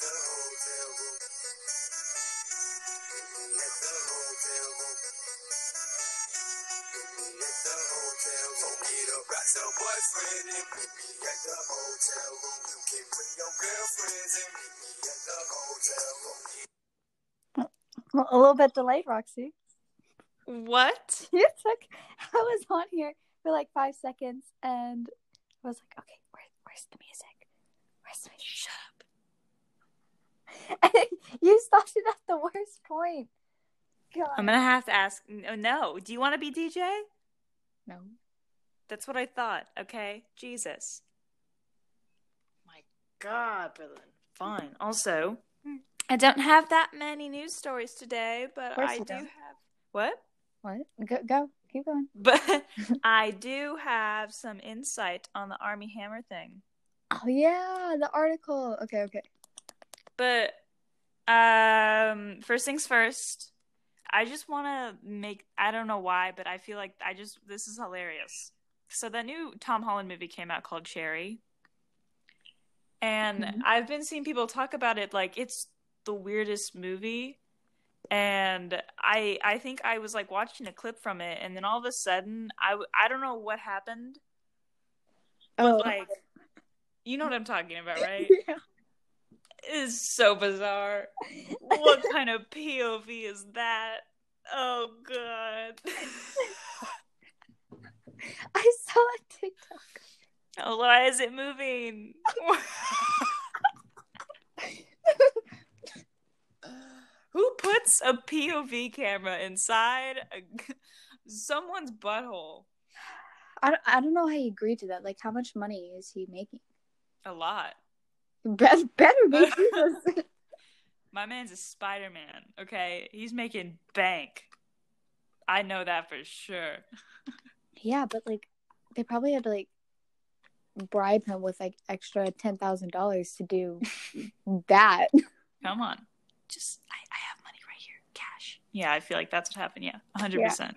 the hotel room. Meet me at the hotel room. Meet me at the hotel room. Get boyfriend and meet me at the hotel room. You can bring your girlfriends and meet me at the hotel room. A little bit delayed, Roxy. What? You took. I was on here for like five seconds, and I was like, "Okay, where, where's the music? Where's the music?" Shut. you stopped it at the worst point. God. I'm gonna have to ask. No, oh, no. Do you want to be DJ? no. That's what I thought. Okay, Jesus. My God, Berlin. Fine. Also, hmm. I don't have that many news stories today, but I do don't. have what? What? Go, go. Keep going. But I do have some insight on the Armie Hammer thing. Oh yeah, the article. Okay, okay. But um first things first, I just want to make I don't know why, but I feel like I just this is hilarious. So the new Tom Holland movie came out called Cherry. And Mhm. I've been seeing people talk about it like it's the weirdest movie. And I I think I was like watching a clip from it and then all of a sudden I I don't know what happened. Oh, Like you know what I'm talking about, right? yeah. Is so bizarre. What kind of POV is that? Oh god. I saw a TikTok. Oh, why is it moving? Who puts a POV camera inside a, someone's butthole? I I don't know how he agreed to that. Like, how much money is he making? A lot. Better, better be. Jesus. My man's a Spider Man, okay? He's making bank. I know that for sure. yeah, but like, they probably had to like bribe him with like extra ten thousand dollars to do that. Come on. Just, I, I have money right here. Cash. Yeah, I feel like that's what happened. Yeah, 100%.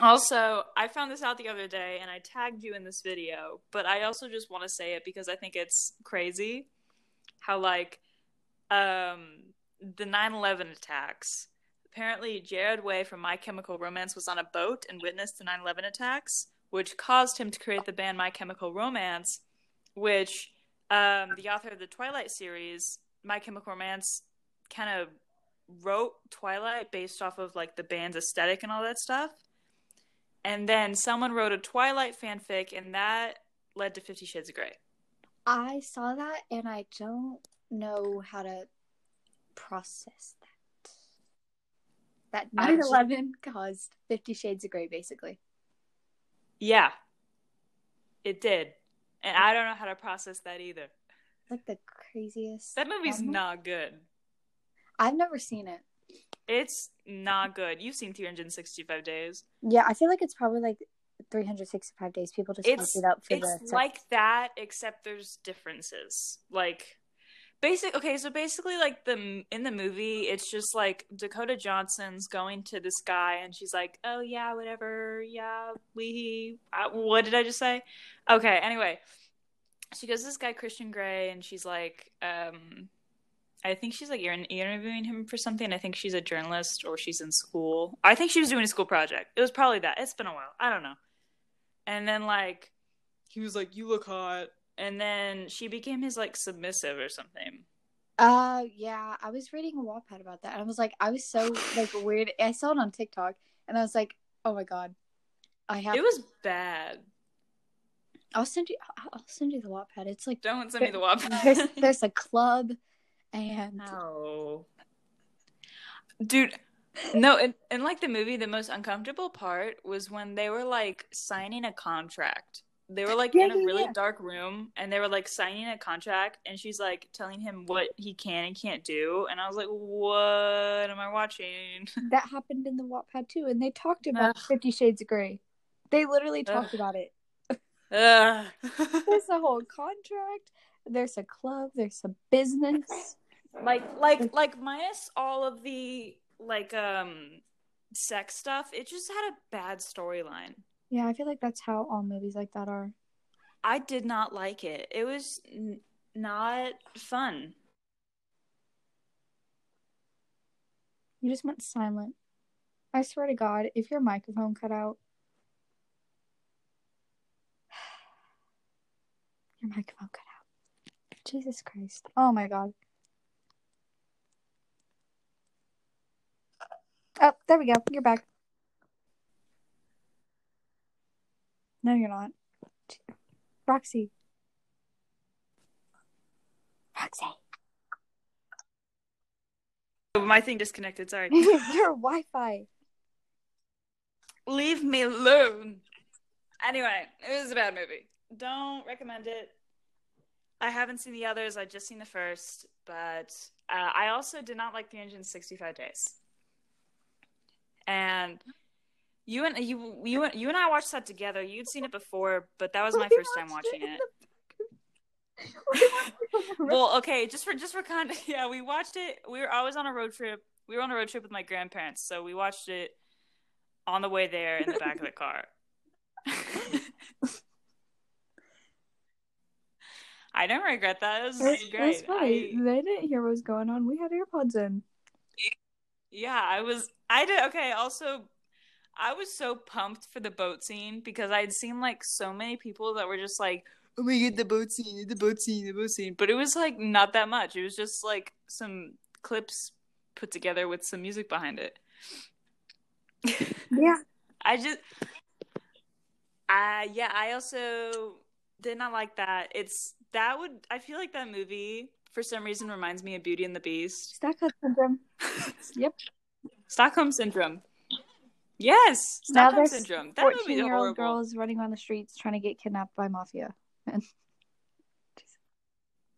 Also, I found this out the other day and I tagged you in this video, but I also just want to say it because I think it's crazy how, like, um, the 9 11 attacks. Apparently, Gerard Way from My Chemical Romance was on a boat and witnessed the 9 11 attacks, which caused him to create the band My Chemical Romance, which um, the author of the Twilight series, My Chemical Romance, kind of wrote Twilight based off of like the band's aesthetic and all that stuff. And then someone wrote a Twilight fanfic, and that led to Fifty Shades of Grey. I saw that and I don't know how to process that. That I 9 just- 11 caused Fifty Shades of Grey, basically. Yeah, it did. And I don't know how to process that either. Like the craziest. That movie's not good. I've never seen it. It's not good. You've seen 365 Days. Yeah, I feel like it's probably like 365 days. People just It's it up for it's the. like that, except there's differences. Like basic. Okay, so basically, like the in the movie, it's just like Dakota Johnson's going to this guy, and she's like, "Oh yeah, whatever, yeah, we." Uh, what did I just say? Okay. Anyway, she goes to this guy Christian Grey, and she's like, um, I think she's like in- interviewing him for something. I think she's a journalist or she's in school. I think she was doing a school project. It was probably that. It's been a while. I don't know. And then like he was like, "You look hot," and then she became his like submissive or something. Uh, yeah, I was reading a Wattpad about that, and I was like, I was so like weird. I saw it on TikTok, and I was like, oh my god, I have. It was bad. I'll send you. I'll send you the Wattpad. It's like Don't send me the WAP. there's there's a club, and No. Dude, no, and, and like the movie, the most uncomfortable part was when they were like signing a contract. They were like Yeah, in a really yeah. dark room and they were like signing a contract and she's like telling him what he can and can't do. And I was like, what am I watching? that happened in the Wattpad too, and they talked about Ugh. Fifty Shades of Grey. They literally talked Ugh. about it. Ugh. There's a whole contract there's a club, there's a business. Like like like minus all of the like um sex stuff, it just had a bad storyline. Yeah, I feel like that's how all movies like that are. I did not like it. It was n- not fun. You just went silent. I swear to God, if your microphone cut out, your microphone cut out. Jesus Christ. Oh my God. Oh, there we go. You're back. No, you're not. Roxy. Roxy. Oh, my thing disconnected. Sorry. Your Wi-Fi. Leave me alone. Anyway, it was a bad movie. Don't recommend it. I haven't seen the others. I've just seen the first, but uh, I also did not like 365 Days. And you and you you you and I watched that together. You'd seen it before, but that was my We first time watching it it. Well, okay, just for just for con yeah, we watched it. We were always on a road trip. We were on a road trip with my grandparents, so we watched it on the way there in the back of the car. I don't regret that. It was, It was, it was great. funny. I- They didn't hear what was going on. We had AirPods in. yeah, I was. I did okay. Also, I was so pumped for the boat scene because I'd seen like so many people that were just like, "Oh my god, the boat scene, the boat scene, the boat scene," but it was like not that much. It was just like some clips put together with some music behind it. Yeah. I just, uh, yeah, I also did not like that. It's that would I feel like that movie for some reason reminds me of Beauty and the Beast. Stockholm syndrome. Yep. Stockholm syndrome. Yes, Stockholm syndrome. That movie is Fourteen-year-old horrible. girls running on the streets trying to get kidnapped by mafia. And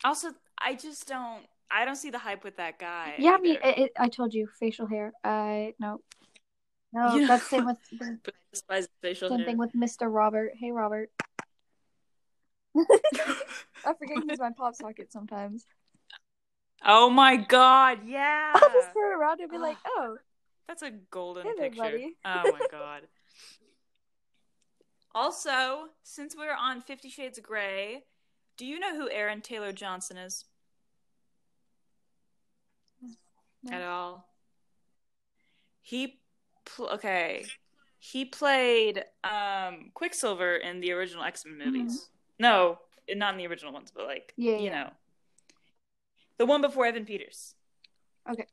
Also, I just don't. I don't see the hype with that guy. yeah, I mean, it, it, I told you, facial hair. I no, no. You That's know- same with the But despise his facial same hair. thing with Mr. Robert. Hey, Robert. I forget to use my pop socket sometimes. Oh my god, yeah. I'll just turn around and be like, oh, That's a golden Hey there, picture. buddy. Oh my god. also, since we're on Fifty Shades of Grey, do you know who Aaron Taylor Johnson is? No. At all? He pl- okay. He played um Quicksilver in the original X-Men movies. No, not in the original ones, but like Mm-hmm. Yeah, you yeah. know. The one before Evan Peters. Okay.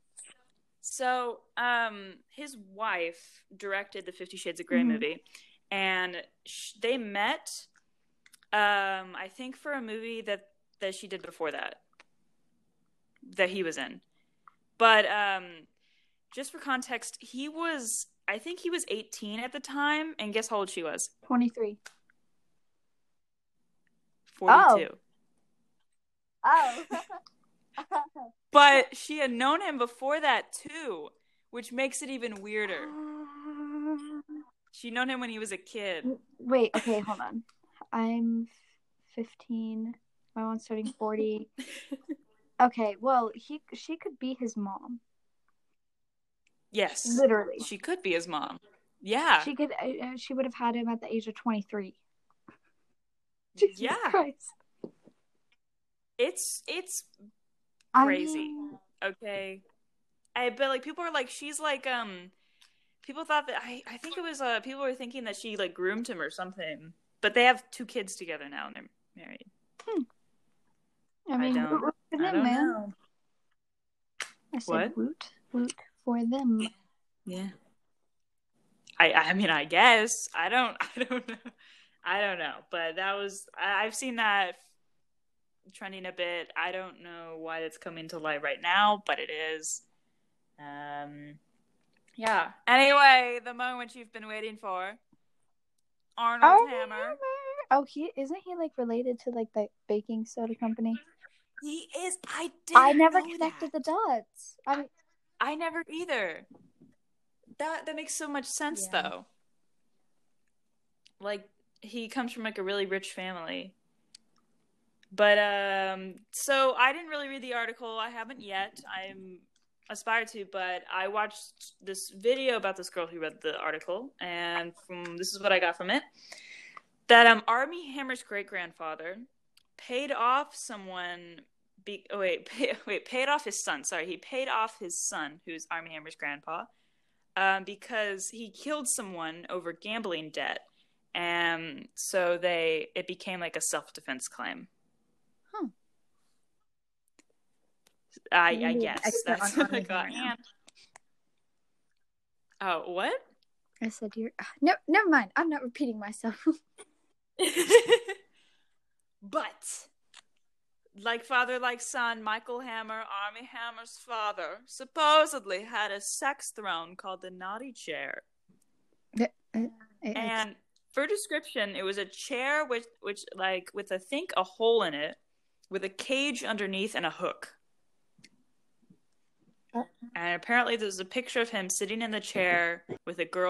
So, um, his wife directed the Fifty Shades of Grey Mhm. movie, and sh- they met. Um, I think for a movie that that she did before that, that he was in. But um, just for context, he was. I think he was 18 at the time, and guess how old she was? 23. 42. Oh. But she had known him before that too, which makes it even weirder. She'd known him when he was a kid. Wait, okay, hold on. I'm 15. My mom's turning 40. Okay, well, he she could be his mom. Yes. Literally. She could be his mom. Yeah. She could uh, uh, she would have had him at the age of 23. Jesus Yeah. Christ. It's it's I Crazy. mean, okay. I but like people are like she's like um people thought that I I think it was uh people were thinking that she like groomed him or something. But they have two kids together now and they're married. I mean, don't- woot woot for I them, don't man. know. I said What? woot woot for them. Yeah. I I mean I guess I don't I don't know I don't know but that was I, I've seen that trending a bit I don't know why it's coming to light right now but it is um yeah anyway the moment you've been waiting for Arnold Armie Hammer Oh, he isn't he like related to like the baking soda company? he is I did I never connected the dots. I mean, I never either. That that makes so much sense Yeah. though. Like he comes from like a really rich family. But um so I didn't really read the article. I haven't yet. I'm aspired to, but I watched this video about this girl who read the article and from this is what I got from it. That um Armie Hammer's great grandfather paid off someone be, oh, wait, pay, wait, paid off his son. Sorry, he paid off his son, who's Armie Hammer's grandpa, um, because he killed someone over gambling debt, and so they it became like a self defense claim. Huh. I, I guess that's what I got. Oh, what? I said you're ah, no, never mind. I'm not repeating myself. but like father like son michael hammer armie hammer's father supposedly had a sex throne called the naughty chair uh, It- and for description it was a chair which which like with i think a hole in it with a cage underneath and a hook Uh. and apparently there's a picture of him sitting in the chair with a girl